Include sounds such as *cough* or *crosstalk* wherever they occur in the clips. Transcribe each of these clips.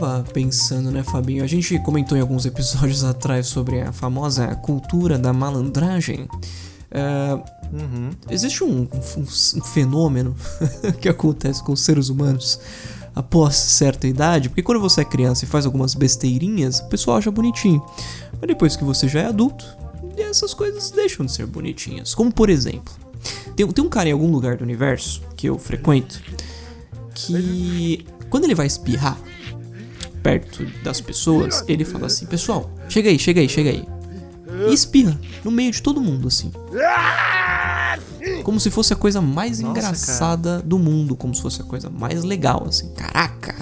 tava pensando, né, Fabinho? A gente comentou em alguns episódios atrás sobre a famosa cultura da malandragem. É, Uhum. existe um, um- um fenômeno *laughs* que acontece com os seres humanos após certa idade, porque quando você é criança e faz algumas besteirinhas, o pessoal acha bonitinho. Mas depois que você já é adulto, essas coisas deixam de ser bonitinhas. Como por exemplo, tem, tem um cara em algum lugar do universo que eu frequento que quando ele vai espirrar perto das pessoas, ele fala assim: Pessoal, chega aí, chega aí, chega aí. E espirra no meio de todo mundo, assim. Como se fosse a coisa mais Nossa, engraçada do mundo, como se fosse a coisa mais legal, assim. Caraca,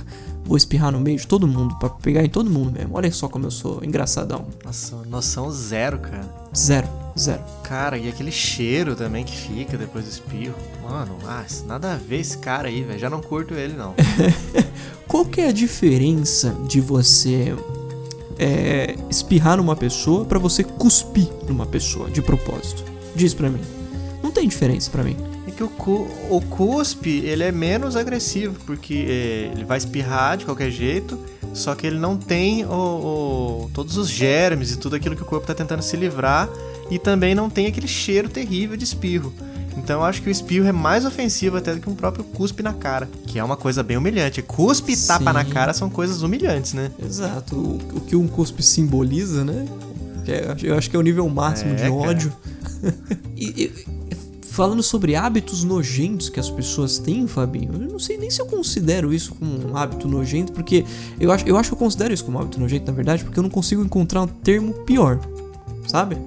vou espirrar no meio de todo mundo, pra pegar em todo mundo mesmo. Olha só como eu sou engraçadão. Nossa, noção zero, cara. Zero, zero. Cara, e aquele cheiro também que fica depois do espirro. Mano, ah, nada a ver esse cara aí, velho. Já não curto ele, não. *laughs* Qual que é a diferença de você é, espirrar numa pessoa pra você cuspir numa pessoa de propósito? Diz pra mim. Não tem diferença pra mim. É que o, cu, o cuspe, ele é menos agressivo, porque é, ele vai espirrar de qualquer jeito, só que ele não tem o, o- todos os germes e tudo aquilo que o corpo tá tentando se livrar, e também não tem aquele cheiro terrível de espirro. Então eu acho que o espirro é mais ofensivo até do que um próprio cuspe na cara, que é uma coisa bem humilhante. Cuspe e tapa na cara são coisas humilhantes, né? Exato. O, o que um cuspe simboliza, né? É- eu acho que é o nível máximo É, de ódio. e, e- falando sobre hábitos nojentos que as pessoas têm, Fabinho, eu não sei nem se eu considero isso como um hábito nojento, porque eu acho, eu acho que eu considero isso como um hábito nojento, na verdade, porque eu não consigo encontrar um termo pior. Sabe?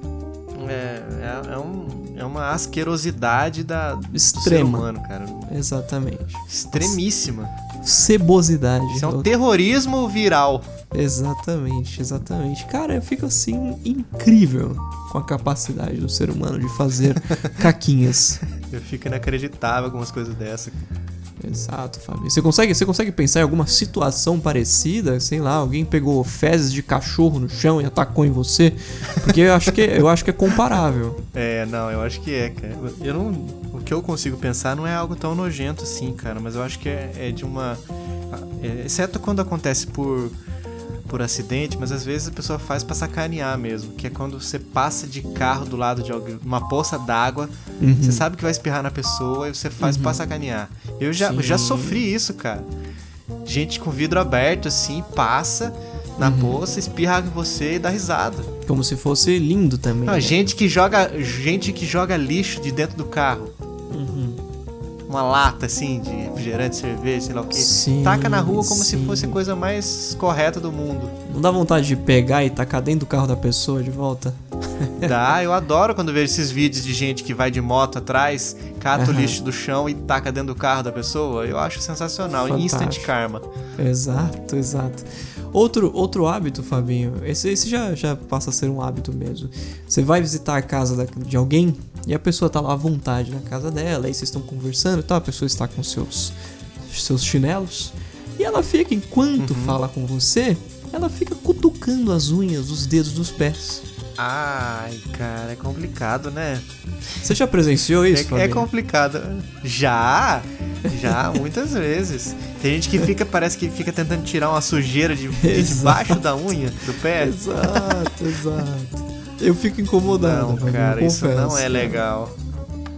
É, é, um- é uma asquerosidade da, do ser Extrema. humano, cara. Exatamente. Extremíssima. Cebosidade. Isso é um terrorismo viral. Exatamente, exatamente. Cara, eu fico assim incrível com a capacidade do ser humano de fazer *laughs* caquinhas. Eu fico inacreditável com umas coisas dessas. Exato, Fábio. Você consegue, você consegue pensar em alguma situação parecida? Sei lá, alguém pegou fezes de cachorro no chão e atacou em você? Porque eu acho que, eu acho que é comparável. É, não, eu acho que é, cara. Eu não, o que eu consigo pensar não é algo tão nojento assim, cara, mas eu acho que é, é de uma. é, exceto quando acontece por, por acidente, mas às vezes a pessoa faz pra sacanear mesmo, que é quando você passa de carro do lado de alguém, uma poça d'água, Uhum. você sabe que vai espirrar na pessoa e você faz pra sacanear. Eu já, Sim. já sofri isso, cara. Gente com vidro aberto assim, passa na Uhum. poça, espirra em você e dá risada. Como se fosse lindo também. Não, né? gente que joga gente que joga lixo de dentro do carro. Uhum. Uma lata assim de refrigerante, cerveja, sei lá o quê. Sim, Taca na rua como se sim. fosse a coisa mais correta do mundo. Não dá vontade de pegar e tacar dentro do carro da pessoa de volta? Dá, eu adoro quando vejo esses vídeos de gente que vai de moto atrás, cata o lixo do chão e taca dentro do carro da pessoa. Eu acho sensacional. Instant Fantástico. karma. Exato, exato. Outro, outro hábito, Fabinho, esse, esse já, já passa a ser um hábito mesmo. Você vai visitar a casa da- de alguém e a pessoa tá lá à vontade na casa dela, aí vocês estão conversando e tal, a pessoa está com seus, seus chinelos, e ela fica, enquanto fala com você, ela fica cutucando as unhas dos dedos dos pés. Ai, cara, é complicado, né? Você já presenciou isso, É, é complicado. Já, já, muitas vezes. Tem gente que fica, parece que fica tentando tirar uma sujeira de, de debaixo da unha do pé. Exato, exato. Eu fico incomodado. Não, cara, isso não é legal.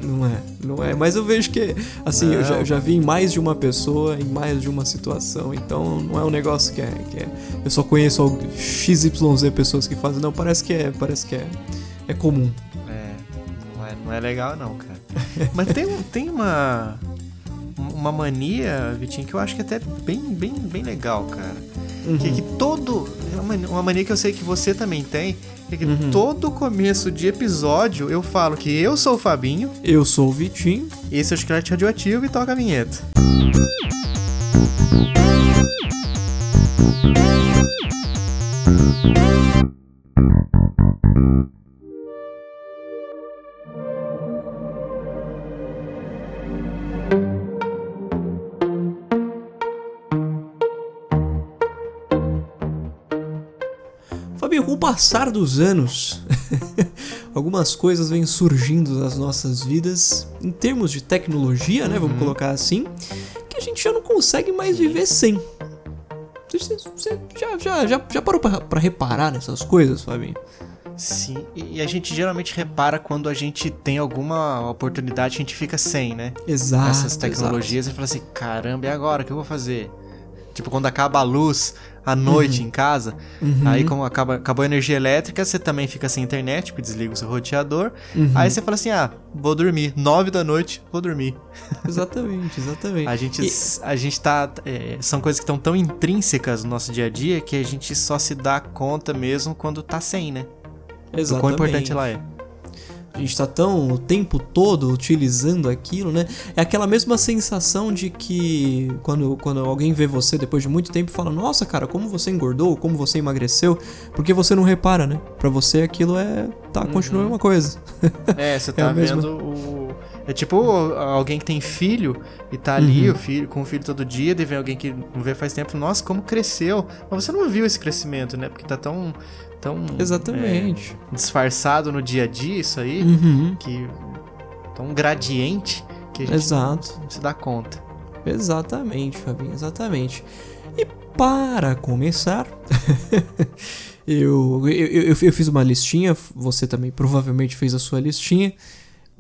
Não é, não é. Mas eu vejo que, assim, eu já, Não. eu já vi em mais de uma pessoa, em mais de uma situação. Então não é um negócio que é. Que é eu só conheço XYZ pessoas que fazem. Não, parece que é. Parece que é. É comum. É, não é, não é legal não, cara. *laughs* Mas tem, tem uma uma mania, Vitinho, que eu acho que até é bem, bem, bem legal, cara. Que, que todo. é uma mania que eu sei que você também tem. Que todo começo de episódio eu falo que eu sou o Fabinho, Eu sou o Vitinho. esse é o Chiclete Radioativo e toca a vinheta. Fabinho, com o passar dos anos, *laughs* algumas coisas vêm surgindo nas nossas vidas, em termos de tecnologia, né? Vamos colocar assim, que a gente já não consegue mais viver sem. Você, você já, já, já, já parou pra, pra reparar nessas coisas, Fabinho? Sim, e a gente geralmente repara quando a gente tem alguma oportunidade, a gente fica sem, né? Exato. Essas tecnologias e fala assim: caramba, e agora? O que eu vou fazer? Tipo, quando acaba a luz à noite Uhum. em casa, aí como acaba, acabou a energia elétrica, você também fica sem internet, porque desliga o seu roteador. Uhum. Aí você fala assim: ah, vou dormir. Nove da noite, vou dormir. *laughs* Exatamente, exatamente. A gente, E- a gente tá. é, são coisas que estão tão intrínsecas no nosso dia a dia que a gente só se dá conta mesmo quando tá sem, né? Do Exatamente. quão importante ela é. A gente tá tão o tempo todo utilizando aquilo, né? É aquela mesma sensação de que quando, quando alguém vê você depois de muito tempo fala: Nossa, cara, como você engordou, como você emagreceu, porque você não repara, né? Pra você aquilo é. Tá, continua a mesma coisa. É, você *laughs* É tá mesma- vendo o. É tipo alguém que tem filho e tá ali, Uhum. o filho, com o filho todo dia, daí vem alguém que não vê faz tempo, nossa, como cresceu. Mas você não viu esse crescimento, né? Porque tá tão. tão Exatamente. é, disfarçado no dia a dia isso aí, Uhum. que. tão gradiente que a gente Exato. não se dá conta. Exatamente, Fabinho, exatamente. E para começar, *laughs* eu, eu, eu, eu fiz uma listinha, você também provavelmente fez a sua listinha.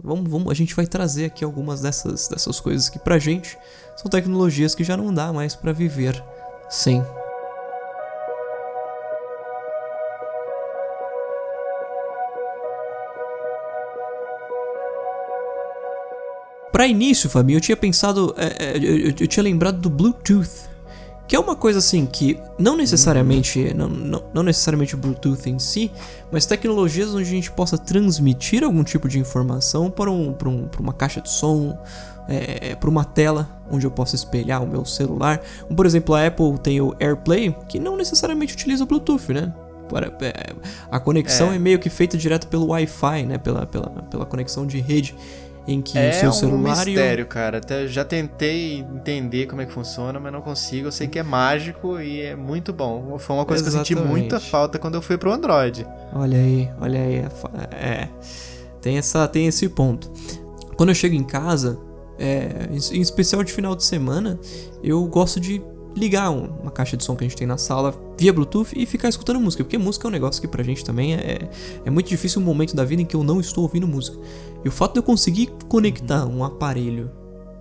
Vamos, vamos, a gente vai trazer aqui algumas dessas, dessas coisas que pra gente são tecnologias que já não dá mais pra viver sem. Pra início, Fabinho, eu tinha pensado. é, é, eu- eu tinha lembrado do Bluetooth. Que é uma coisa assim que não necessariamente. Não, não, não necessariamente o Bluetooth em si, mas tecnologias onde a gente possa transmitir algum tipo de informação para, um, para, um, para uma caixa de som, é, para uma tela onde eu possa espelhar o meu celular. Por exemplo, a Apple tem o AirPlay, que não necessariamente utiliza o Bluetooth, né? É, A conexão é. É. meio que feita direto pelo Wi-Fi, né? Pela, pela, pela conexão de rede em que é o seu um celular e o- mistério, cara. Até já tentei entender como é que funciona, mas não consigo. Eu sei que é mágico e é muito bom. Foi uma coisa que eu senti Exatamente. muita falta quando eu fui pro Android. Olha aí, olha aí. é É. Tem, essa, tem esse ponto. Quando eu chego em casa, é, em especial de final de semana, eu gosto de ligar um- uma caixa de som que a gente tem na sala via Bluetooth e ficar escutando música. Porque música é um negócio que pra gente também é, é muito difícil um momento da vida em que eu não estou ouvindo música. E o fato de eu conseguir conectar um aparelho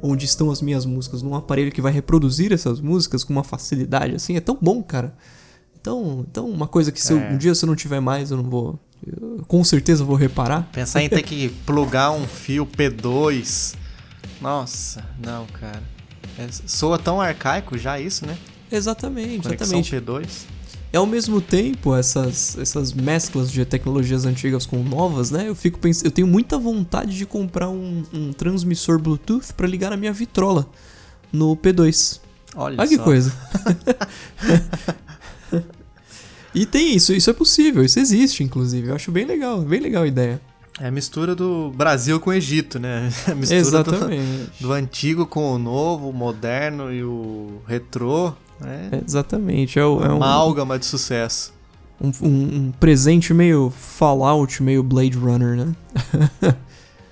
onde estão as minhas músicas num aparelho que vai reproduzir essas músicas com uma facilidade assim é tão bom, cara. Então, então uma coisa que se eu- É. um dia se eu não tiver mais, eu não vou. eu com certeza vou reparar. Pensar em ter *laughs* que plugar um fio P2. Nossa, não, cara. É, soa tão arcaico já isso, né? Exatamente, Conexão exatamente. P2. E ao mesmo tempo, essas, essas mesclas de tecnologias antigas com novas, né? Eu fico pensando, eu tenho muita vontade de comprar um, um transmissor Bluetooth pra ligar na minha vitrola no P2. Olha, Olha que só. coisa. *laughs* e tem isso, isso é possível, isso existe, inclusive. Eu acho bem legal, bem legal a ideia. É a mistura do Brasil com o Egito, né? *laughs* A mistura do, Exatamente. do antigo com o novo, o moderno e o retrô. É Exatamente. É, o- é um, de sucesso. um, um- um presente meio Fallout, meio Blade Runner, né? *laughs*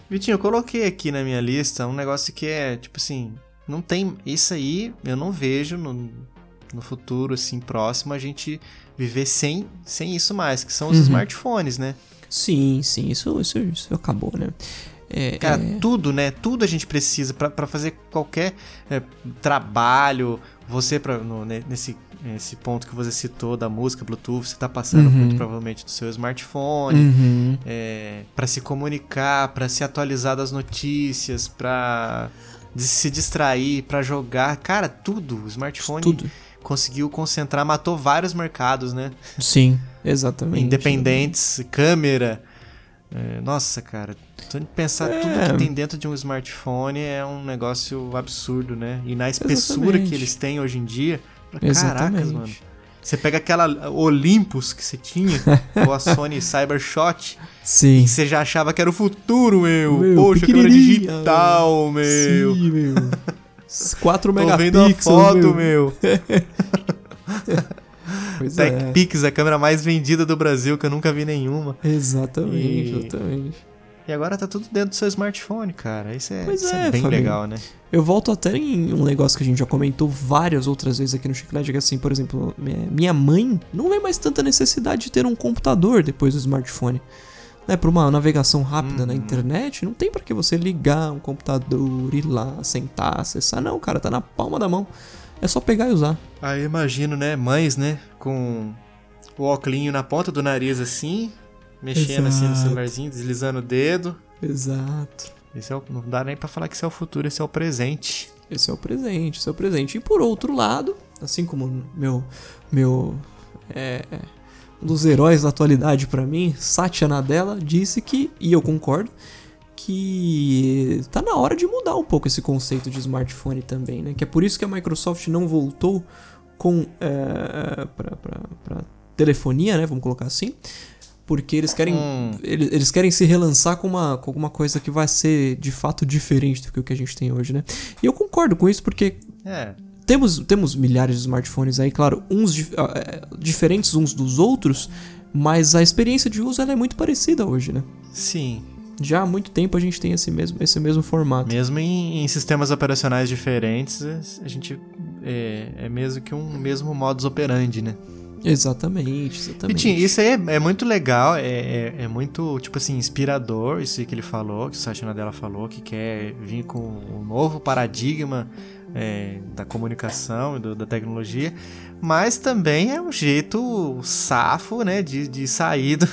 Vitinho, eu coloquei aqui na minha lista um negócio que é, tipo assim, não tem. Isso aí eu não vejo no, no futuro, assim, próximo, a gente viver sem, sem isso mais, que são os Uhum. smartphones, né? Sim, sim, isso, isso, isso acabou, né? É, Cara, é- tudo, né? Tudo a gente precisa pra pra fazer qualquer é, trabalho. Você, pra, no- ne- nesse, nesse ponto que você citou da música Bluetooth, você tá passando Uhum. muito provavelmente do seu smartphone. Uhum. é, para se comunicar, para se atualizar das notícias, para se distrair, para jogar, cara, tudo. O smartphone Tudo. conseguiu concentrar, matou vários mercados, né? Sim, exatamente. Independentes, câmera. É, nossa, cara, de pensar É. tudo que tem dentro de um smartphone é um negócio absurdo, né? E na espessura Exatamente. que eles têm hoje em dia, caracas, Exatamente. mano. Você pega aquela Olympus que você tinha, *laughs* ou a Sony Cybershot, Sim. você já achava que era o futuro, meu. Meu, Poxa, câmera pequenininha, digital, meu. Sim, meu. *laughs* 4 Tô vendo a megapixels, foto, meu. meu. *laughs* Pois é. TechPix, a câmera mais vendida do Brasil, que eu nunca vi nenhuma. Exatamente, E- exatamente. E agora tá tudo dentro do seu smartphone, cara. Isso é, isso é, é bem Fabinho. legal, né? Eu volto até em um negócio que a gente já comentou várias outras vezes aqui no Chiclete, que assim, por exemplo, minha- mãe não vê mais tanta necessidade de ter um computador depois do smartphone. Né, para uma navegação rápida na Uhum. internet, não tem pra que você ligar um computador, ir lá, sentar, acessar. Não, cara, tá na palma da mão. É só pegar e usar. Aí eu imagino, né, mães, né, com o óculinho na ponta do nariz assim, mexendo assim no Exato. celularzinho, deslizando o dedo. Exato. Esse é o, não dá nem pra falar que esse é o futuro, esse é o presente. Esse é o presente, esse é o presente. E por outro lado, assim como meu meu é, um dos heróis da atualidade pra mim, Satya Nadella, disse que e eu concordo que tá na hora de mudar um pouco esse conceito de smartphone também, né? Que é por isso que a Microsoft não voltou com é, pra, pra, pra telefonia, né? Vamos colocar assim. Porque eles querem Hum. eles, eles querem se relançar com, uma, com alguma coisa que vai ser de fato diferente do que o que a gente tem hoje, né? E eu concordo com isso porque É, temos, temos milhares de smartphones aí, claro, uns ah, é, diferentes uns dos outros, mas a experiência de uso ela é muito parecida hoje, né? sim. Já há muito tempo a gente tem esse mesmo, esse mesmo formato. Mesmo em, em sistemas operacionais diferentes, a gente é, é mesmo que um mesmo modus operandi, né? Exatamente, exatamente. Vitinho, isso aí é, é muito legal, é, é, é muito, tipo assim, inspirador, isso que ele falou, que o Satya Nadella falou, que quer vir com um novo paradigma é, da comunicação e do- da tecnologia, mas também é um jeito safo, né, de, de sair do,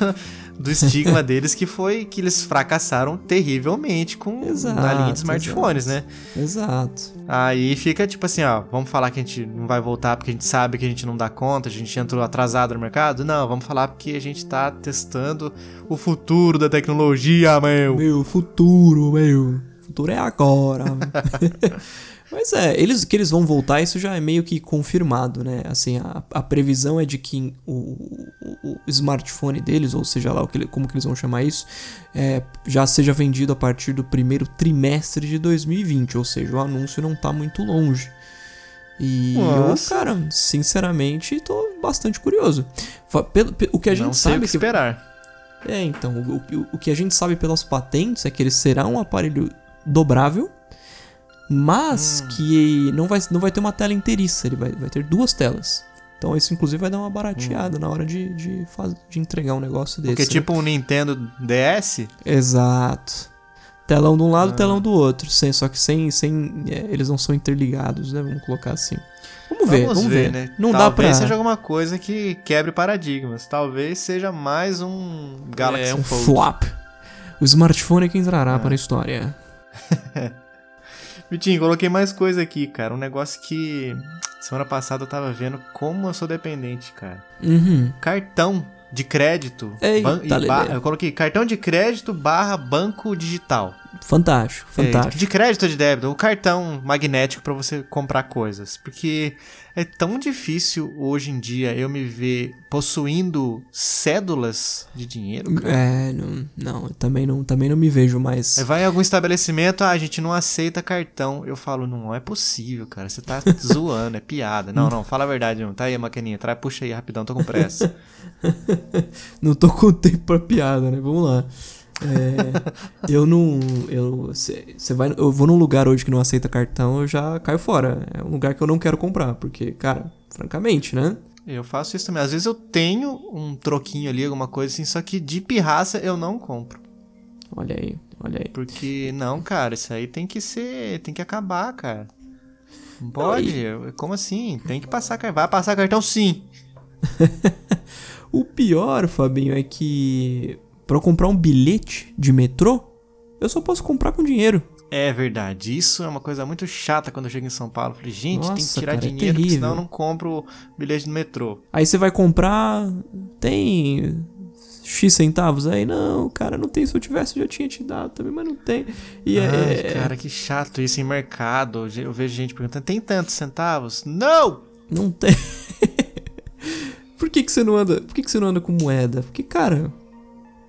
do estigma *laughs* deles, que foi que eles fracassaram terrivelmente com Exato, na linha de smartphones, né? Exato. Aí fica tipo assim, ó, vamos falar que a gente não vai voltar porque a gente sabe que a gente não dá conta, a gente entrou atrasado no mercado? Não, vamos falar porque a gente tá testando o futuro da tecnologia, meu. Meu futuro, meu. Futuro é agora. *laughs* Mas é, eles que eles vão voltar, isso já é meio que confirmado, né? Assim, a, a previsão é de que o, o- o smartphone deles, ou seja lá o que, como que eles vão chamar isso, é, já seja vendido a partir do primeiro trimestre de 2020, ou seja, o anúncio não tá muito longe. E Nossa. eu, cara, sinceramente, tô bastante curioso. O que a gente não sei sabe o que esperar. é, então, o, o- o que a gente sabe pelas patentes é que ele será um aparelho dobrável, mas Hum. que não vai, não vai ter uma tela inteiriça, ele vai, vai ter duas telas. Então isso inclusive vai dar uma barateada na hora de, de, faz, de entregar um negócio desse. Porque né? tipo um Nintendo DS, Exato. Telão de um lado, Ah. telão do outro. Sem, só que sem. sem é, eles não são interligados, né? Vamos colocar assim. Vamos ver, vamos, ver. né? Não dá Talvez pra. seja alguma coisa que quebre paradigmas. Talvez seja mais um Galaxy é, um Fold. flop. O smartphone é que entrará Ah. para a história. *laughs* Vitinho, coloquei mais coisa aqui, cara. Um negócio que semana passada eu tava vendo como eu sou dependente, cara. Uhum. Cartão de crédito. E ba- Lelê. eu coloquei cartão de crédito barra banco digital. Fantástico, É, fantástico. de crédito ou de débito, o cartão magnético pra você comprar coisas. Porque é tão difícil hoje em dia eu me ver possuindo cédulas de dinheiro, cara. É, não, não, eu também não, também não me vejo mais. Aí vai em algum estabelecimento, ah, a gente não aceita cartão. Eu falo, não é possível, cara. Você tá *laughs* zoando, é piada. Não, não, fala a verdade, não. Tá aí a maquininha, traz, puxa aí rapidão, tô com pressa. *laughs* Não tô com tempo pra piada, né? Vamos lá. É, eu não. Eu, cê, cê vai, eu vou num lugar hoje que não aceita cartão, eu já caio fora. É um lugar que eu não quero comprar, porque, cara, francamente, né? eu faço isso também. Às vezes eu tenho um troquinho ali, alguma coisa assim, só que de pirraça eu não compro. Olha aí, olha aí. Porque, não, cara, isso aí tem que ser. Tem que acabar, cara. Não pode? Como assim? Tem que passar cartão. Vai passar cartão sim. *laughs* O pior, Fabinho, é que pra eu comprar um bilhete de metrô, eu só posso comprar com dinheiro. É verdade. Isso é uma coisa muito chata quando eu chego em São Paulo. Eu falei, gente, tem que Nossa, tirar cara, é dinheiro, porque terrível. senão eu não compro bilhete no metrô. Aí você vai comprar, tem X centavos aí? Não, cara, não tem. Se eu tivesse, eu já tinha te dado também, mas não tem. E Ai, é. cara, que chato isso em mercado. Eu vejo gente perguntando, tem tantos centavos? Não! Não tem. *laughs* Por que, que você não anda? Por que, que você não anda com moeda? Porque, cara,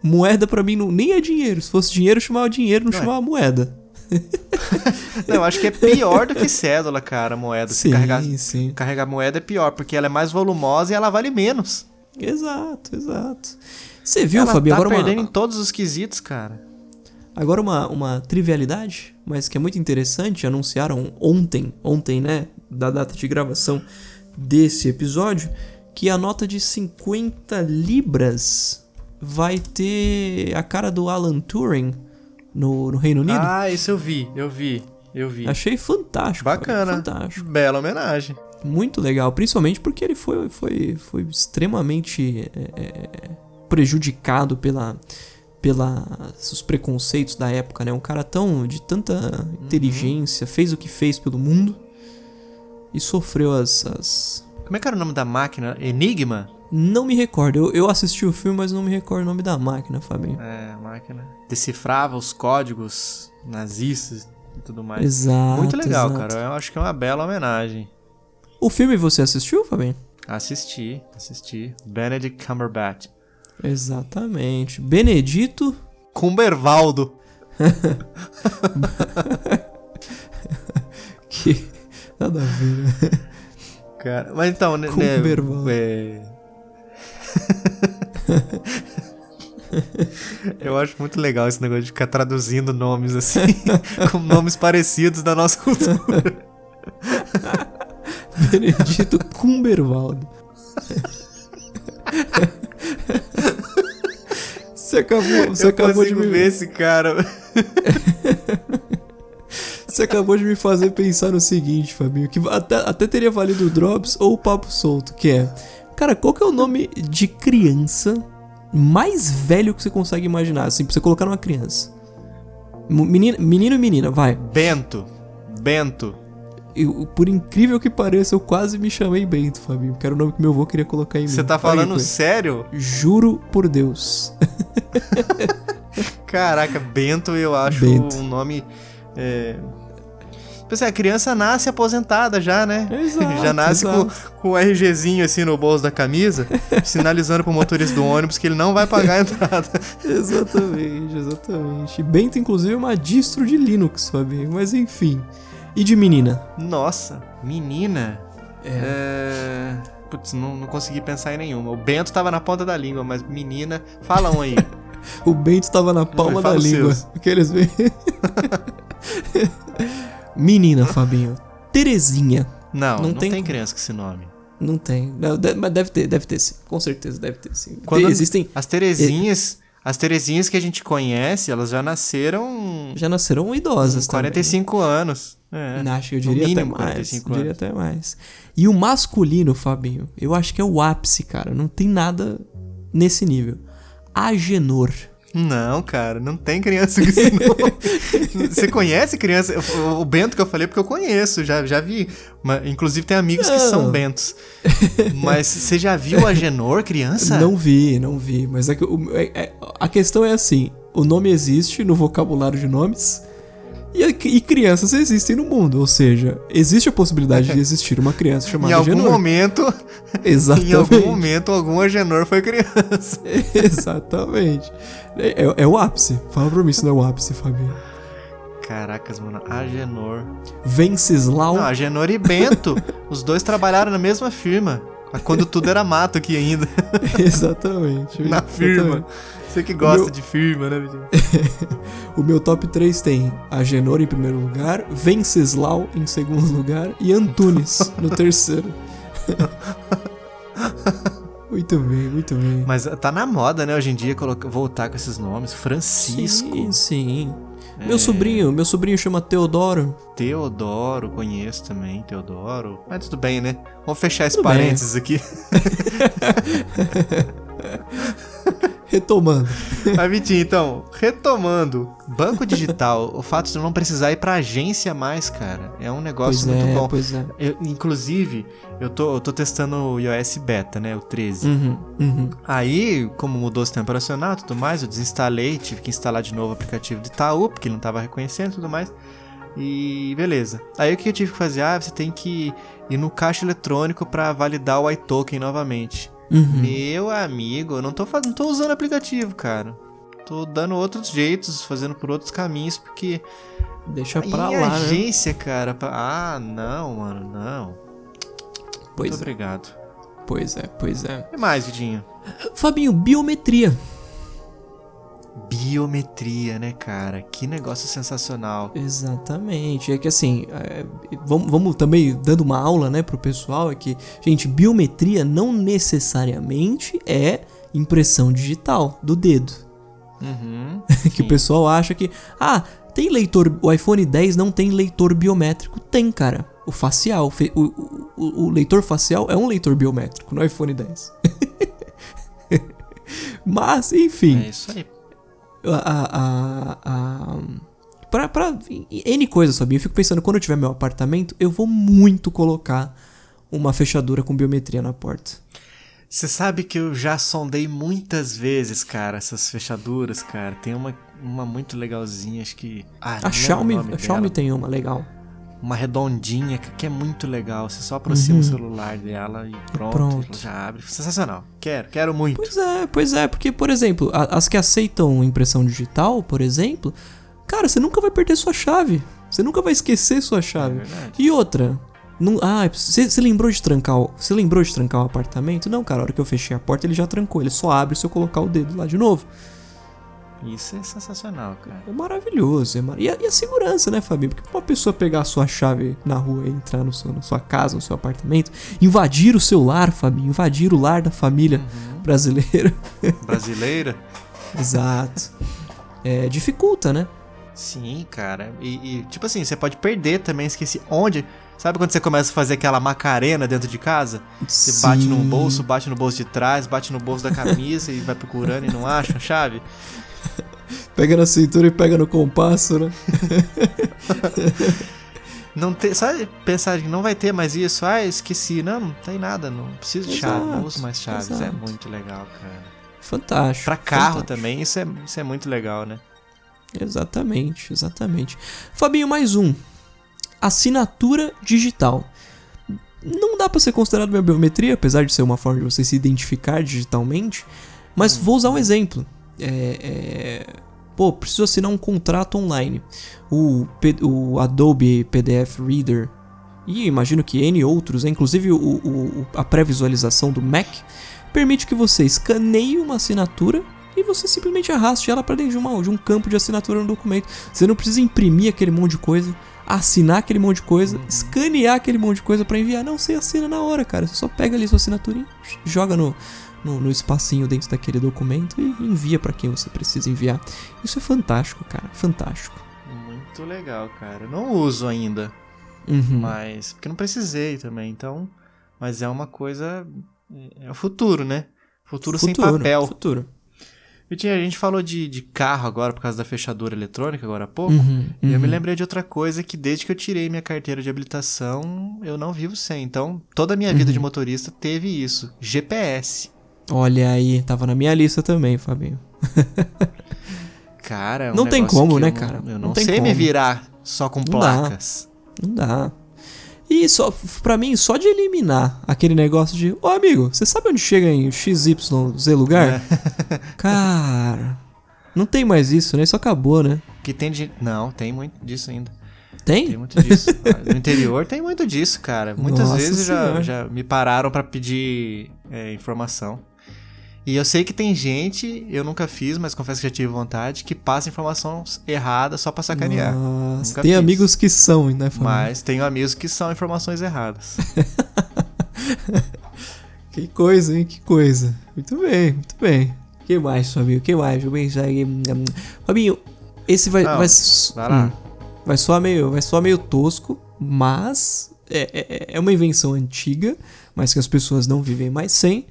moeda pra mim não, nem é dinheiro. Se fosse dinheiro, eu chamava dinheiro, não, Não é. chamava moeda. *laughs* Não, eu acho que é pior do que cédula, cara, moeda. Se Sim, carregar, sim. carregar moeda é pior, porque ela é mais volumosa e ela vale menos. Exato, exato. Você viu, ela Fabinho, tá agora perdendo em uma, todos os quesitos, cara. Agora uma, uma trivialidade, mas que é muito interessante, anunciaram ontem, ontem, né, da data de gravação desse episódio, que a nota de 50 libras vai ter a cara do Alan Turing no, no Reino Unido. Ah, isso eu vi, eu vi, eu vi. Achei fantástico. cara, Bacana. fantástico. Bela homenagem. Muito legal, principalmente porque ele foi, foi, foi extremamente é, é, prejudicado pela, pela os preconceitos da época, né? Um cara tão de tanta inteligência, fez o que fez pelo mundo e sofreu as, as... Como é que era o nome da máquina? Enigma? Não me recordo, eu, eu assisti o filme, mas não me recordo o nome da máquina, Fabinho. É, máquina. Decifrava os códigos nazistas e tudo mais. Exato. Muito legal, exato. cara. Eu acho que é uma bela homenagem. O filme você assistiu, Fabinho? Assisti, assisti. Benedict Cumberbatch. Exatamente. Benedito Cumbervaldo. *laughs* que nada a ver. né? Cara, mas então, né? Cumbervaldo. né, é... *laughs* Eu acho muito legal esse negócio de ficar traduzindo nomes assim, *laughs* com nomes parecidos da nossa cultura. *laughs* Benedito Cumbervaldo. Você acabou, você Eu acabou de me ver esse cara. Você acabou de me fazer pensar no seguinte, Fabinho, que até, até teria valido o Drops ou o Papo Solto, que é... Cara, qual que é o nome de criança mais velho que você consegue imaginar, assim, pra você colocar numa criança? Menino, menino e menina, vai. Bento. Bento. Eu, por incrível que pareça, eu quase me chamei Bento, Fabinho, que era o nome que meu avô queria colocar em mim. Você tá aí, falando coisa. sério? Juro por Deus. *laughs* Caraca, Bento eu acho Bento. um nome. É... Assim, a criança nasce aposentada já, né? Exato, *laughs* já nasce com, exato. com o RGzinho assim no bolso da camisa, *laughs* sinalizando pro motorista do ônibus que ele não vai pagar a entrada. *laughs* Exatamente, exatamente. Bento, inclusive, é uma distro de Linux, Fabinho, mas enfim. E de menina? Nossa, menina. É. Putz, não, não consegui pensar em nenhuma. O Bento tava na ponta da língua, mas menina. Fala um aí. O Bento tava na palma da língua. seus. Aqueles. Menina, Fabinho. Terezinha. Não, Não não, tem tem, criança com esse nome. Não tem. Mas deve ter, deve ter sim. Com certeza deve ter sim. Quando Tem- existem. As Terezinhas. As Terezinhas que a gente conhece, elas já nasceram Já nasceram idosas com também. 45 anos. É. Não, Acho que eu diria até mais. 45 Diria até mais. E o masculino, Fabinho, eu acho que é o ápice, cara. Não tem nada nesse nível. Agenor. Não, cara, não tem criança com esse nome. *laughs* Você conhece criança? O- Bento que eu falei, porque eu conheço, já, já vi. Mas, inclusive tem amigos que Não. são Bentos. Mas você já viu a Genor criança? Não vi, não vi. Mas é que é- é- a questão é assim: o nome existe no vocabulário de nomes. E, e crianças existem no mundo, ou seja, existe a possibilidade de *laughs* existir uma criança chamada *laughs* Em algum Agenor. momento, Exatamente. em algum momento, algum Agenor foi criança. *laughs* Exatamente. É, é- é o ápice. Fala pra mim se não é o ápice, Fabinho. Caracas, mano, Agenor. Venceslau. Não, Agenor e Bento, os dois trabalharam na mesma firma. Quando tudo era mato aqui ainda, *laughs* Exatamente. na exatamente. firma. Você que gosta meu- de firma, né, Vitinho? *laughs* O meu top 3 tem Agenor em primeiro lugar, Venceslau em segundo lugar e Antunes *laughs* no terceiro. muito bem, muito bem. Mas tá na moda, né, hoje em dia, colocar, voltar com esses nomes. Francisco, Sim, sim. Meu sobrinho, meu sobrinho chama Teodoro. Teodoro, conheço também, Teodoro. Mas tudo bem, né? Vamos fechar esse Tudo bem. parênteses aqui. *laughs* Retomando. *laughs* Mas, Vitinho, então, retomando. Banco digital, o fato de eu não precisar ir pra agência mais, cara, é um negócio Pois muito é, bom. pois é. Eu- inclusive, eu tô, eu tô testando o iOS Beta, né? O 13. Uhum, uhum. Aí, como mudou o sistema operacional e tudo mais, eu desinstalei, tive que instalar de novo o aplicativo do Itaú, porque ele não tava reconhecendo e tudo mais. E beleza. Aí o que eu tive que fazer? Ah, você tem que ir no caixa eletrônico pra validar o iToken novamente. Uhum. Meu amigo, eu não tô, não tô usando aplicativo, cara. Tô dando outros jeitos, fazendo por outros caminhos, porque. Deixa pra lá, né? agência, cara. pra- Ah, não, mano, não. Pois Muito é, obrigado. pois é, pois é. O que mais, Vidinho? Fabinho, biometria. Biometria, né, cara? Que negócio sensacional. Exatamente. É que assim, é, vamos, vamos também dando uma aula, né, pro pessoal, é que, gente, biometria não necessariamente é impressão digital do dedo. Uhum, *laughs* que sim. o pessoal acha que, ah, tem leitor, o iPhone 10 não tem leitor biométrico. Tem, cara. O facial, o, o, o leitor facial é um leitor biométrico no iPhone 10. *laughs* Mas, enfim, É isso aí. A, a, a, pra, pra N coisas, sabia? Eu fico pensando, quando eu tiver meu apartamento, eu vou muito colocar uma fechadura com biometria na porta. Você sabe que eu já sondei muitas vezes, cara, essas fechaduras, cara. Tem uma, uma muito legalzinha, acho que. Ah, A Xiaomi, a Xiaomi tem uma legal. Uma redondinha que é muito legal. Você só aproxima Uhum. o celular dela e pronto, pronto. já abre. Sensacional. Quero, quero muito. Pois é, pois é, porque, por exemplo, as que aceitam impressão digital, por exemplo, cara, você nunca vai perder sua chave. Você nunca vai esquecer sua É chave. verdade. E outra, não, ah, você, lembrou de trancar o, você lembrou de trancar o apartamento? Não, cara, a hora que eu fechei a porta ele já trancou, ele só abre se eu colocar o dedo lá de novo. Isso é sensacional, cara. É maravilhoso, é mar... e, a, e a segurança, né, Fabinho? Porque uma pessoa pegar a sua chave na rua e entrar no seu, na sua casa, no seu apartamento, invadir o seu lar, Fabinho, invadir o lar da família brasileira. *laughs* Brasileira? Exato. É, dificulta, né? Sim, cara. E, e, tipo assim, você pode perder também, esqueci onde. Sabe quando você começa a fazer aquela macarena dentro de casa? Você bate num Sim. bolso, bate no bolso de trás, bate no bolso da camisa e vai procurando e não acha a chave? Pega na cintura e pega no compasso, né? *laughs* Não tem, sabe pensar que não vai ter mais isso? Ah, esqueci. Não, não tem nada, não preciso de chave, não uso mais chaves. É exato. muito legal, cara. Fantástico. Pra carro fantástico. também, isso é, isso é muito legal, né? Exatamente, exatamente. Fabinho, mais um. Assinatura digital. Não dá pra ser considerado uma biometria, apesar de ser uma forma de você se identificar digitalmente. Mas vou usar um exemplo. É, é, Pô, preciso assinar um contrato online. O, o Adobe PDF Reader e imagino que N outros, né? inclusive o, o- o- a pré-visualização do Mac, permite que você escaneie uma assinatura e você simplesmente arraste ela para dentro de, uma, de um campo de assinatura no documento. Você não precisa imprimir aquele monte de coisa, assinar aquele monte de coisa, escanear aquele monte de coisa para enviar. Não, você assina na hora, cara. Você só pega ali sua assinatura e joga no, no, no espacinho dentro daquele documento e envia para quem você precisa enviar. Isso é fantástico, cara. Fantástico. Muito legal, cara. Não uso ainda, Uhum. mas. Porque não precisei também, então. Mas é uma coisa. É o futuro, né? Futuro, sem papel. Futuro. Vitinho, a gente falou de, de carro agora por causa da fechadura eletrônica agora há pouco. Uhum, E eu me uhum. lembrei de outra coisa que desde que eu tirei minha carteira de habilitação, eu não vivo sem. Então, toda a minha vida Uhum. de motorista teve isso. GPS. Olha aí, tava na minha lista também, Fabinho. Cara, é um Não tem como, né, eu cara? Eu Não não, sei me como. virar só com Não dá. placas. Não dá. E só, pra mim, só de eliminar aquele negócio de, ô amigo, você sabe onde chega em XYZ lugar? É. *laughs* Cara, não tem mais isso, né? Isso acabou, né? Que tem de... Não, tem muito disso ainda. Tem? Tem muito disso. *laughs* No interior tem muito disso, cara. Muitas Nossa vezes já, já me pararam pra pedir é, informação. E eu sei que tem gente, eu nunca fiz, mas confesso que já tive vontade, que passa informação errada só pra sacanear. Nossa, Nunca tem fiz. amigos que são, né, Fabinho? Mas tenho amigos que são informações erradas. *laughs* Que coisa, hein? Que coisa. Muito bem, muito bem. que mais, Fabinho? que mais? Pensar Fabinho, esse vai... Não, vai, vai lá. hum, vai, soar meio, vai soar meio tosco, mas é, é, é uma invenção antiga, mas que as pessoas não vivem mais sem.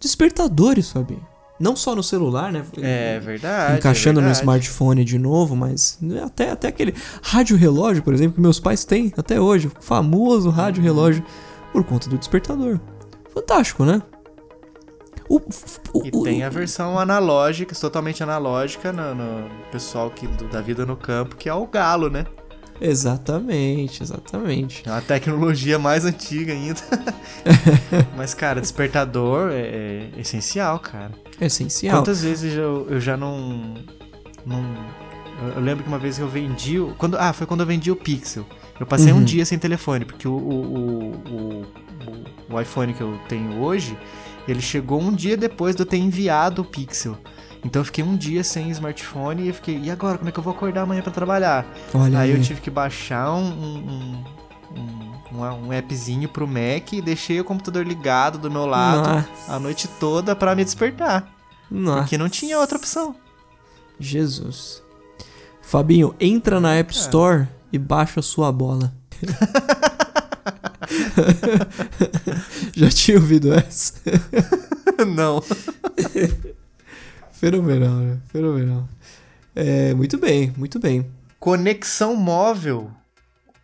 Despertadores, Fabinho. Não só no celular, né? É verdade. encaixando é no verdade. smartphone de novo, mas até, até aquele rádio relógio, por exemplo, que meus pais têm até hoje, o famoso rádio relógio, por conta do despertador. Fantástico, né? O, o- E o- tem a versão analógica, totalmente analógica, no, no pessoal que, do- da vida no campo, que é o galo, né? Exatamente, exatamente. É uma tecnologia mais antiga ainda. *laughs* Mas, cara, despertador é, é essencial, cara. É essencial. Quantas vezes eu, eu já não. não eu- lembro que uma vez eu vendi. o- Quando, ah, foi quando eu vendi o Pixel. Eu passei Uhum. um dia sem telefone, porque o, o, o, o, o- o iPhone que eu tenho hoje, ele chegou um dia depois de eu ter enviado o Pixel. Então eu fiquei um dia sem smartphone e eu fiquei, e agora? Como é que eu vou acordar amanhã para trabalhar? Olha aí, aí. eu tive que baixar um, um, um, um, um appzinho pro Mac e deixei o computador ligado do meu lado Nossa. a noite toda para me despertar. Nossa. Porque não tinha outra opção. Jesus. Fabinho, entra na App Store e baixa sua bola. *laughs* *laughs* Já tinha ouvido essa? não. *laughs* Fenomenal, né? Fenomenal. É, muito bem, muito bem. Conexão móvel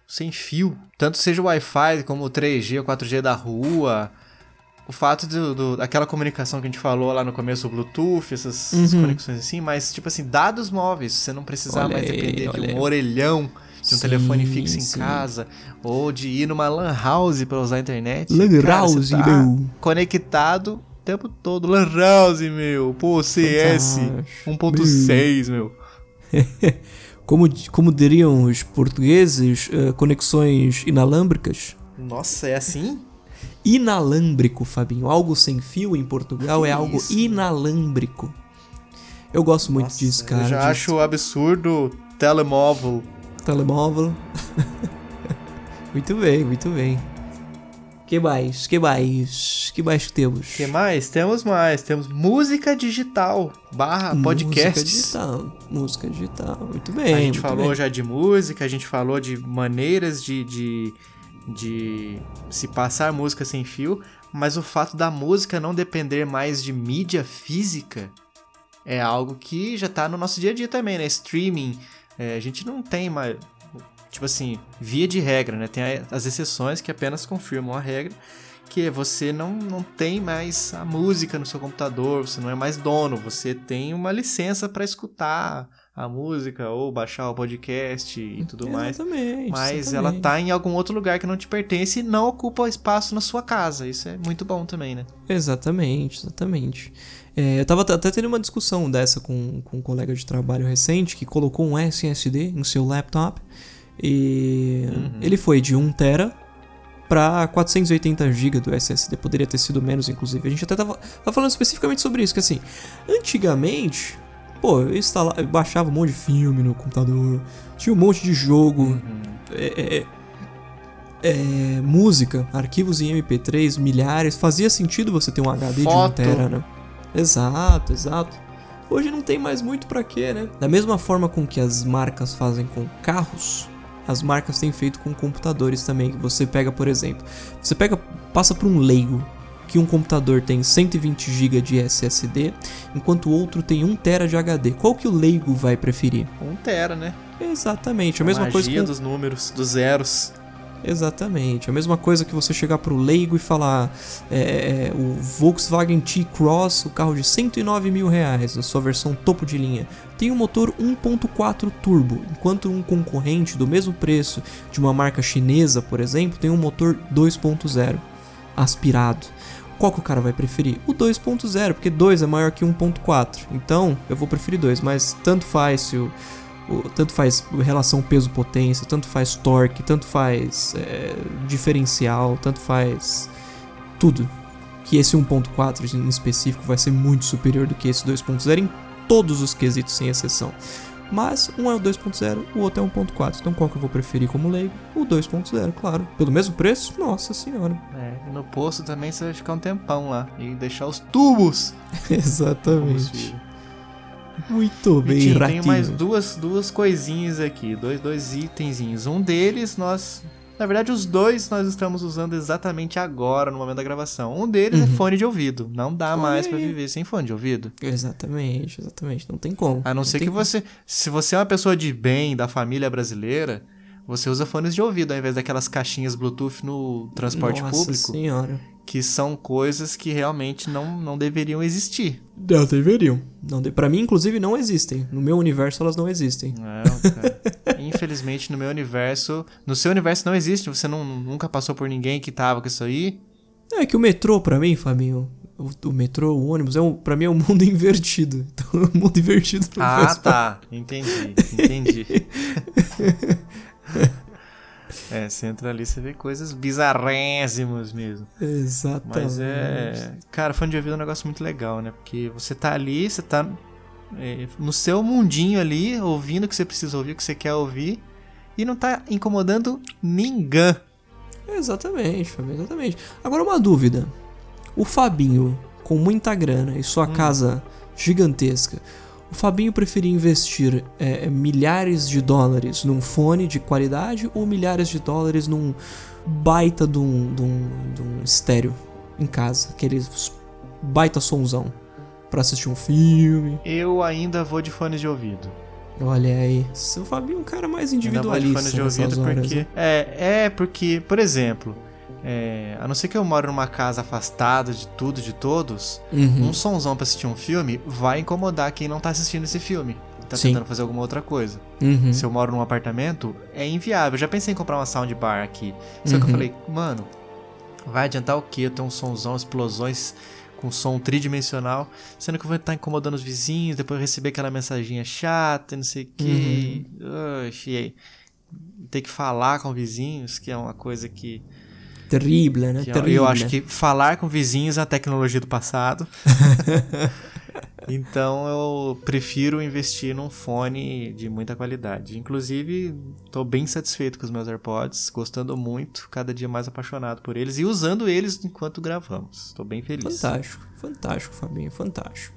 sem fio. Tanto seja o Wi-Fi como o 3G ou 4G da rua. O fato do, do- daquela comunicação que a gente falou lá no começo, o Bluetooth, essas Uhum. conexões assim, mas tipo assim, dados móveis, você não precisar Olha mais aí, depender de olha um aí. orelhão, de um Sim, telefone fixo em sim. casa, ou de ir numa lan house pra usar a internet. Lan house, tá meu. conectado o tempo todo. Lan house, meu. Pô, CS Fantástico. 1.6, meu. *laughs* Como, como diriam os portugueses, eh, conexões inalâmbricas. Nossa, é assim? Inalâmbrico, Fabinho. Algo sem fio em Portugal Que é algo isso? inalâmbrico. Eu gosto muito Nossa, disso, cara. Eu já de acho absurdo telemóvel. Telemóvel. *laughs* muito bem, muito bem. Que mais? Que mais? Que mais que temos? O que mais? Temos mais. Temos música digital barra podcasts. Música digital. Música digital. Muito bem. A gente falou bem. já de música, a gente falou de maneiras de, de, de se passar música sem fio, mas o fato da música não depender mais de mídia física é algo que já tá no nosso dia a dia também, né? Streaming, é, a gente não tem mais. Tipo assim, via de regra, né? Tem as exceções que apenas confirmam a regra, que é você não, não tem mais a música no seu computador, você não é mais dono, você tem uma licença para escutar a música ou baixar o podcast e tudo mais. Exatamente. Mas ela exatamente. tá em algum outro lugar que não te pertence e não ocupa espaço na sua casa. Isso é muito bom também, né? Exatamente, exatamente. É, eu tava até tendo uma discussão dessa com, com um colega de trabalho recente que colocou um SSD em seu laptop e Uhum. ele foi de 1 tera para 480 GB do SSD, poderia ter sido menos inclusive. A gente até tava, tava falando especificamente sobre isso, que assim, antigamente, pô, eu, instalava, eu baixava um monte de filme no computador, tinha um monte de jogo, Uhum. é, é, é, música, arquivos em MP3, milhares, fazia sentido você ter um HD Foto. de 1 tera, né? Exato, exato. Hoje não tem mais muito pra quê, né? Da mesma forma com que as marcas fazem com carros, as marcas têm feito com computadores também. Você pega, por exemplo, você pega, passa por um leigo que um computador tem 120 GB de SSD, enquanto o outro tem 1 tera de HD. Qual que o leigo vai preferir? Um tera, né? Exatamente, a mesma coisa Magia com dos números, dos zeros. Exatamente. A mesma coisa que você chegar pro leigo e falar é, é, o Volkswagen T-Cross, o carro de 109 mil reais, a sua versão topo de linha, tem um motor 1.4 turbo, enquanto um concorrente do mesmo preço de uma marca chinesa, por exemplo, tem um motor 2.0 aspirado. Qual que o cara vai preferir? O 2.0, porque 2 é maior que 1.4. Então, eu vou preferir 2, mas tanto faz se o, o- tanto faz relação peso-potência, tanto faz torque, tanto faz é, diferencial, tanto faz tudo. Que esse 1.4 em específico vai ser muito superior do que esse 2.0 em todos os quesitos, sem exceção. Mas um é o 2.0, o outro é o 1.4. Então qual que eu vou preferir como leigo? O 2.0, claro. Pelo mesmo preço? Nossa senhora. É, e no posto também você vai ficar um tempão lá e deixar os tubos. *laughs* Exatamente. Muito bem, Vitinho, ratinho. tenho mais duas, duas coisinhas aqui, dois, dois itenzinhos. Um deles nós. Na verdade, os dois nós estamos usando exatamente agora, no momento da gravação. Um deles é fone de ouvido. Não dá mais pra aí. viver sem fone de ouvido. Exatamente, exatamente. Não tem como. A não ser tem que você. Se você é uma pessoa de bem, da família brasileira, você usa fones de ouvido ao invés daquelas caixinhas Bluetooth no transporte Nossa público, senhora. Que são coisas que realmente não, não deveriam existir. Não deveriam. Não de... Pra mim, inclusive, não existem. No meu universo, elas não existem. Não, cara. *laughs* Infelizmente, no meu universo. No seu universo não existe. Você não, nunca passou por ninguém que tava com isso aí. É que o metrô, pra mim, Fabinho, o, o metrô, o ônibus, é um, pra mim é um mundo *laughs* invertido. Então, o mundo invertido não Ah, tá. Entendi. Entendi. *laughs* É, você entra ali, você vê coisas bizarrésimas mesmo. Exatamente. Mas é. Cara, fone de ouvido é um negócio muito legal, né? Porque você tá ali, você tá é, no seu mundinho ali, ouvindo o que você precisa ouvir, o que você quer ouvir, e não tá incomodando ninguém. Exatamente, Fabinho, exatamente. Agora uma dúvida. O Fabinho, com muita grana e sua hum. casa gigantesca, o Fabinho preferia investir é, milhares de dólares num fone de qualidade ou milhares de dólares num baita de um, de um, de um estéreo em casa? Aquele baita somzão para assistir um filme. Eu ainda vou de fones de ouvido. Olha aí, seu Fabinho é um cara mais individualista. Ainda vou de fones de ouvido horas, porque né? é, é porque, por exemplo, é, a não ser que eu moro numa casa afastada de tudo, de todos, uhum. um sonzão pra assistir um filme vai incomodar quem não tá assistindo esse filme. Tá Sim. tentando fazer alguma outra coisa. Uhum. Se eu moro num apartamento, é inviável. Eu já pensei em comprar uma soundbar aqui. Só que eu uhum. falei, mano, vai adiantar o quê? Eu tenho um sonzão, explosões com som tridimensional, sendo que eu vou estar incomodando os vizinhos, depois receber aquela mensaginha chata, não sei o que. Uhum. Oxi, ter que falar com vizinhos, que é uma coisa que. Terrível, né? Terrible. Eu acho que falar com vizinhos é a tecnologia do passado. *laughs* Então eu prefiro investir num fone de muita qualidade. Inclusive, estou bem satisfeito com os meus AirPods, gostando muito, cada dia mais apaixonado por eles e usando eles enquanto gravamos. Estou bem feliz. Fantástico, fantástico, Fabinho, fantástico.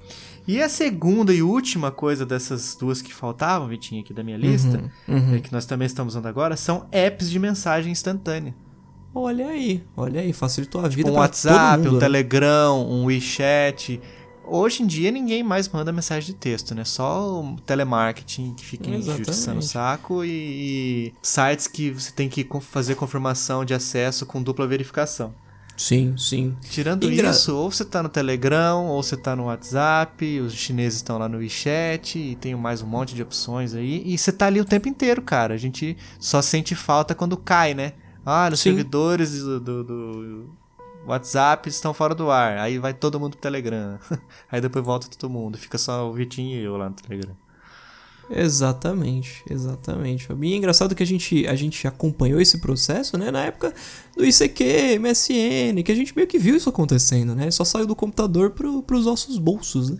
E a segunda e última coisa dessas duas que faltavam, Vitinho, aqui da minha lista, uhum, uhum. É que nós também estamos usando agora, são apps de mensagem instantânea. Olha aí, olha aí, facilitou a vida tipo um WhatsApp, mundo, um né? Telegram, um WeChat. Hoje em dia ninguém mais manda mensagem de texto, né? Só o telemarketing que fica injustiçando o saco e, sites que você tem que fazer confirmação de acesso com dupla verificação. Sim, sim. Tirando isso, ou você tá no Telegram, ou você tá no WhatsApp, os chineses estão lá no WeChat, e tem mais um monte de opções aí, e você tá ali o tempo inteiro, cara. A gente só sente falta quando cai, né? Ah, sim. servidores do, do, do WhatsApp estão fora do ar. Aí vai todo mundo pro Telegram. *laughs* Aí depois volta todo mundo. Fica só o Vitinho e eu lá no Telegram. Exatamente, exatamente. E é engraçado que a gente, a gente acompanhou esse processo, né, na época do ICQ, MSN, que a gente meio que viu isso acontecendo, né? Só saiu do computador pro, pros nossos bolsos, né?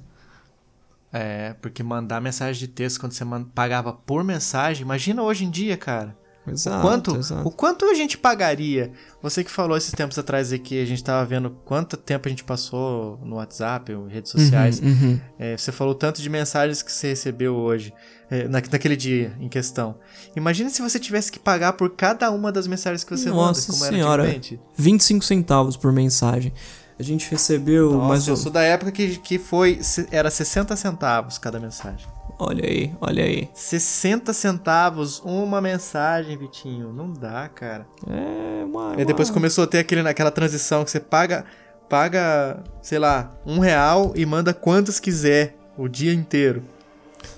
É, porque mandar mensagem de texto quando você pagava por mensagem, imagina hoje em dia, cara. Exato, o quanto, exato. o quanto a gente pagaria? Você que falou esses tempos atrás aqui, a gente tava vendo quanto tempo a gente passou no WhatsApp, ou redes sociais. Uhum, uhum. É, você falou tanto de mensagens que você recebeu hoje, é, na, naquele dia em questão. Imagina se você tivesse que pagar por cada uma das mensagens que você Nossa manda, como senhora, era antigamente. 25 centavos por mensagem. A gente recebeu Nossa, mais. Eu sou da época que, que foi. Era 60 centavos cada mensagem. Olha aí, olha aí. 60 centavos uma mensagem, Vitinho. Não dá, cara. É, uma. E depois começou a ter aquele, aquela transição que você paga, paga, sei lá, um real e manda quantos quiser o dia inteiro.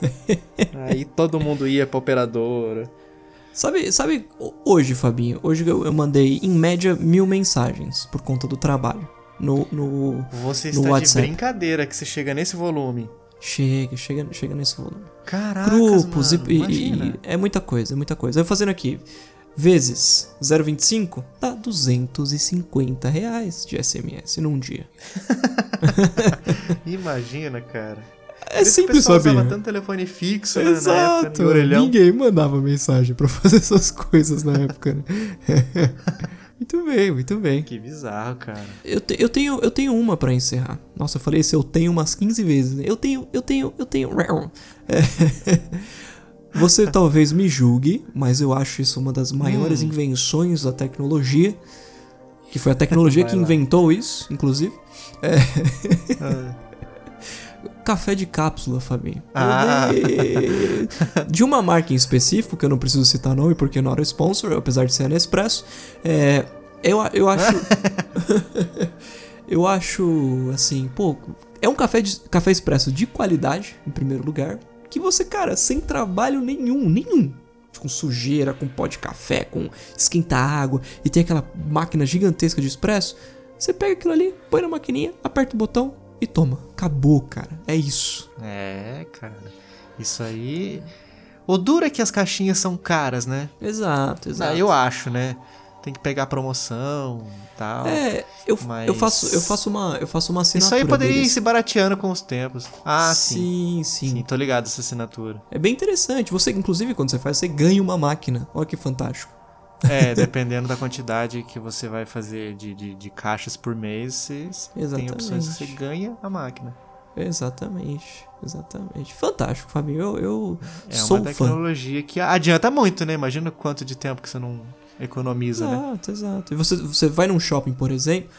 *laughs* Aí todo mundo ia pra operadora. Sabe, sabe, hoje, Fabinho, hoje eu, eu mandei em média mil mensagens por conta do trabalho. No, no, Você no está WhatsApp. de brincadeira que você chega nesse volume. Chega, chega, chega nesse volume. Caraca, Grupos mano, e, e, é muita coisa, é muita coisa. Eu fazendo aqui vezes 0,25 dá 250 reais de SMS num dia. *laughs* Imagina, cara. É simples, sabe? usava tanto telefone fixo, Exato. Né, na época, Ninguém mandava mensagem para *laughs* fazer essas coisas na época, né? *laughs* Muito bem, muito bem. Que bizarro, cara. Eu, te, eu tenho eu tenho uma para encerrar. Nossa, eu falei isso, eu tenho umas 15 vezes. Né? Eu tenho, eu tenho, eu tenho. *laughs* É. Você talvez me julgue, mas eu acho isso uma das maiores hum. invenções da tecnologia. Que foi a tecnologia *laughs* que inventou isso, inclusive. É. é. Café de cápsula, Fabinho. Ah. De uma marca em específico, que eu não preciso citar nome porque não era sponsor, apesar de ser Nespresso. É, eu, eu acho. *laughs* eu acho assim, pô, é um café, de, café expresso de qualidade, em primeiro lugar. Que você, cara, sem trabalho nenhum, nenhum. Com sujeira, com pó de café, com esquentar água e tem aquela máquina gigantesca de expresso. Você pega aquilo ali, põe na maquininha, aperta o botão, e toma. Acabou, cara. É isso. É, cara. Isso aí. O duro é que as caixinhas são caras, né? Exato, exato. eu acho, né? tem que pegar promoção e tal. É, eu, Mas- eu, faço, eu, faço uma, eu faço uma Isso assinatura. aí poderia ir deles. se barateando com os tempos. Ah, sim. sim, sim. Sim, tô ligado essa assinatura. É bem interessante. Você, inclusive, quando você faz, você ganha uma máquina. Olha que fantástico. É, dependendo da quantidade que você vai fazer de, de, de caixas por mês, você tem opções que você Exatamente. ganha a máquina. Exatamente. Exatamente. Fantástico, Fabinho. Eu, eu É sou uma um fã. tecnologia que adianta muito, né? Imagina quanto de tempo que você não economiza, né? Exato, exato. E você, você vai num shopping, por exemplo,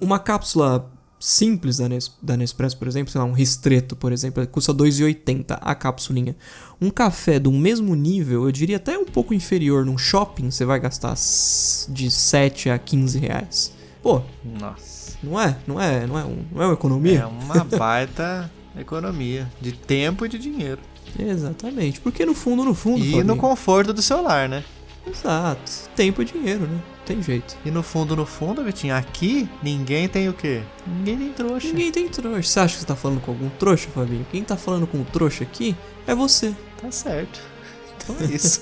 uma cápsula simples da, Nes, da Nespresso, por exemplo, sei lá, um Ristretto, por exemplo, custa R$ 2,80 a capsulinha. Um café do mesmo nível, eu diria até um pouco inferior, num shopping, você vai gastar de 7 a 15 reais. Pô, Nossa. não é? Não é, não é, um, não é uma economia? É uma *laughs* baita economia de tempo e de dinheiro. Exatamente. Porque no fundo, no fundo, E Fabinho, no conforto do celular, né? Exato. Tempo e dinheiro, né? Tem jeito. E no fundo, no fundo, Vitinho, aqui ninguém tem o quê? Ninguém tem trouxa. Ninguém tem trouxa. Você acha que você tá falando com algum trouxa, Fabinho? Quem tá falando com o trouxa aqui é você. Tá certo. Então é isso.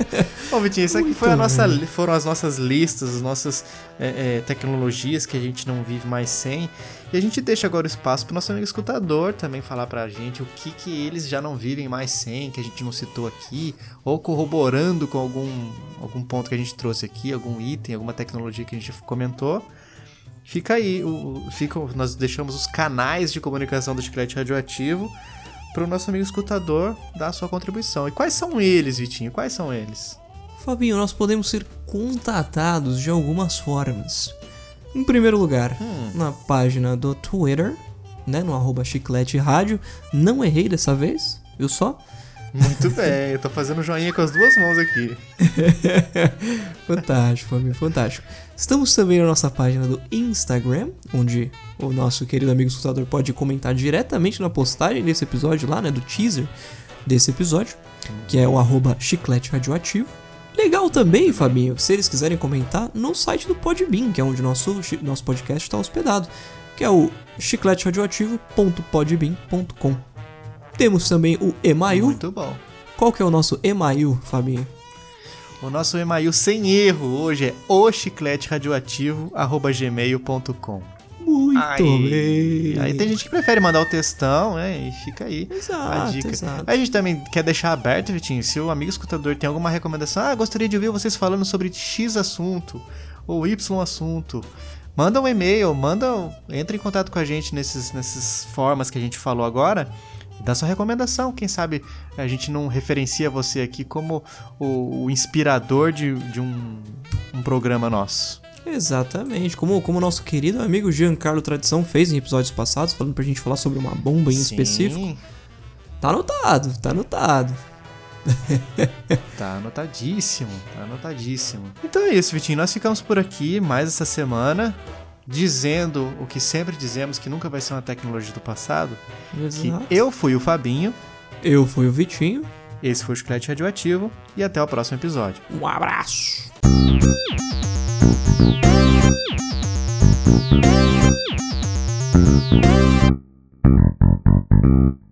*laughs* Bom, Vitinho, isso aqui foi a nossa, foram as nossas listas, as nossas é, é, tecnologias que a gente não vive mais sem. E a gente deixa agora o espaço pro nosso amigo escutador também falar pra gente o que, que eles já não vivem mais sem, que a gente não citou aqui, ou corroborando com algum, algum ponto que a gente trouxe aqui, algum item, alguma tecnologia que a gente comentou. Fica aí, o, o- fica, nós deixamos os canais de comunicação do Chiclete Radioativo para o nosso amigo escutador dar a sua contribuição. E quais são eles, Vitinho? Quais são eles? Fabinho, nós podemos ser contatados de algumas formas. Em primeiro lugar, Hum. na página do Twitter, né, no arroba chiclete rádio. Não errei dessa vez, viu só? Muito *laughs* bem, eu tô fazendo joinha com as duas mãos aqui. *laughs* fantástico, Fabinho, fantástico. Estamos também na nossa página do Instagram, onde o nosso querido amigo escutador pode comentar diretamente na postagem desse episódio lá, né, do teaser desse episódio, que é o arroba chiclete radioativo. Legal também, Fabinho, se eles quiserem comentar no site do Podbean, que é onde nosso, nosso podcast está hospedado, que é o chicleteradioativo.podbean.com. Temos também o email. Muito bom. Qual que é o nosso email, Fabinho? O nosso e-mail sem erro hoje é ochicleteradioativo.gmail.com Muito Aí, bem. aí tem gente que prefere mandar o textão, né? E fica aí a Exato, dica. exato. A gente também quer deixar aberto, Vitinho, se o amigo escutador tem alguma recomendação, ah, gostaria de ouvir vocês falando sobre X assunto ou Y assunto. Manda um e-mail, manda, entra em contato com a gente nesses, nessas formas que a gente falou agora. Dá sua recomendação, quem sabe a gente não referencia você aqui como o, o inspirador de, de um, um programa nosso. Exatamente. Como o nosso querido amigo Giancarlo Tradição fez em episódios passados, falando pra gente falar sobre uma bomba em Sim, específico. Tá anotado, tá anotado. *laughs* Tá anotadíssimo, tá anotadíssimo. Então é isso, Vitinho. Nós ficamos por aqui mais essa semana, dizendo o que sempre dizemos que nunca vai ser uma tecnologia do passado, Exato. que eu fui o Fabinho, eu fui o Vitinho, esse foi o Chiclete Radioativo e até o próximo episódio. Um abraço. Thank you.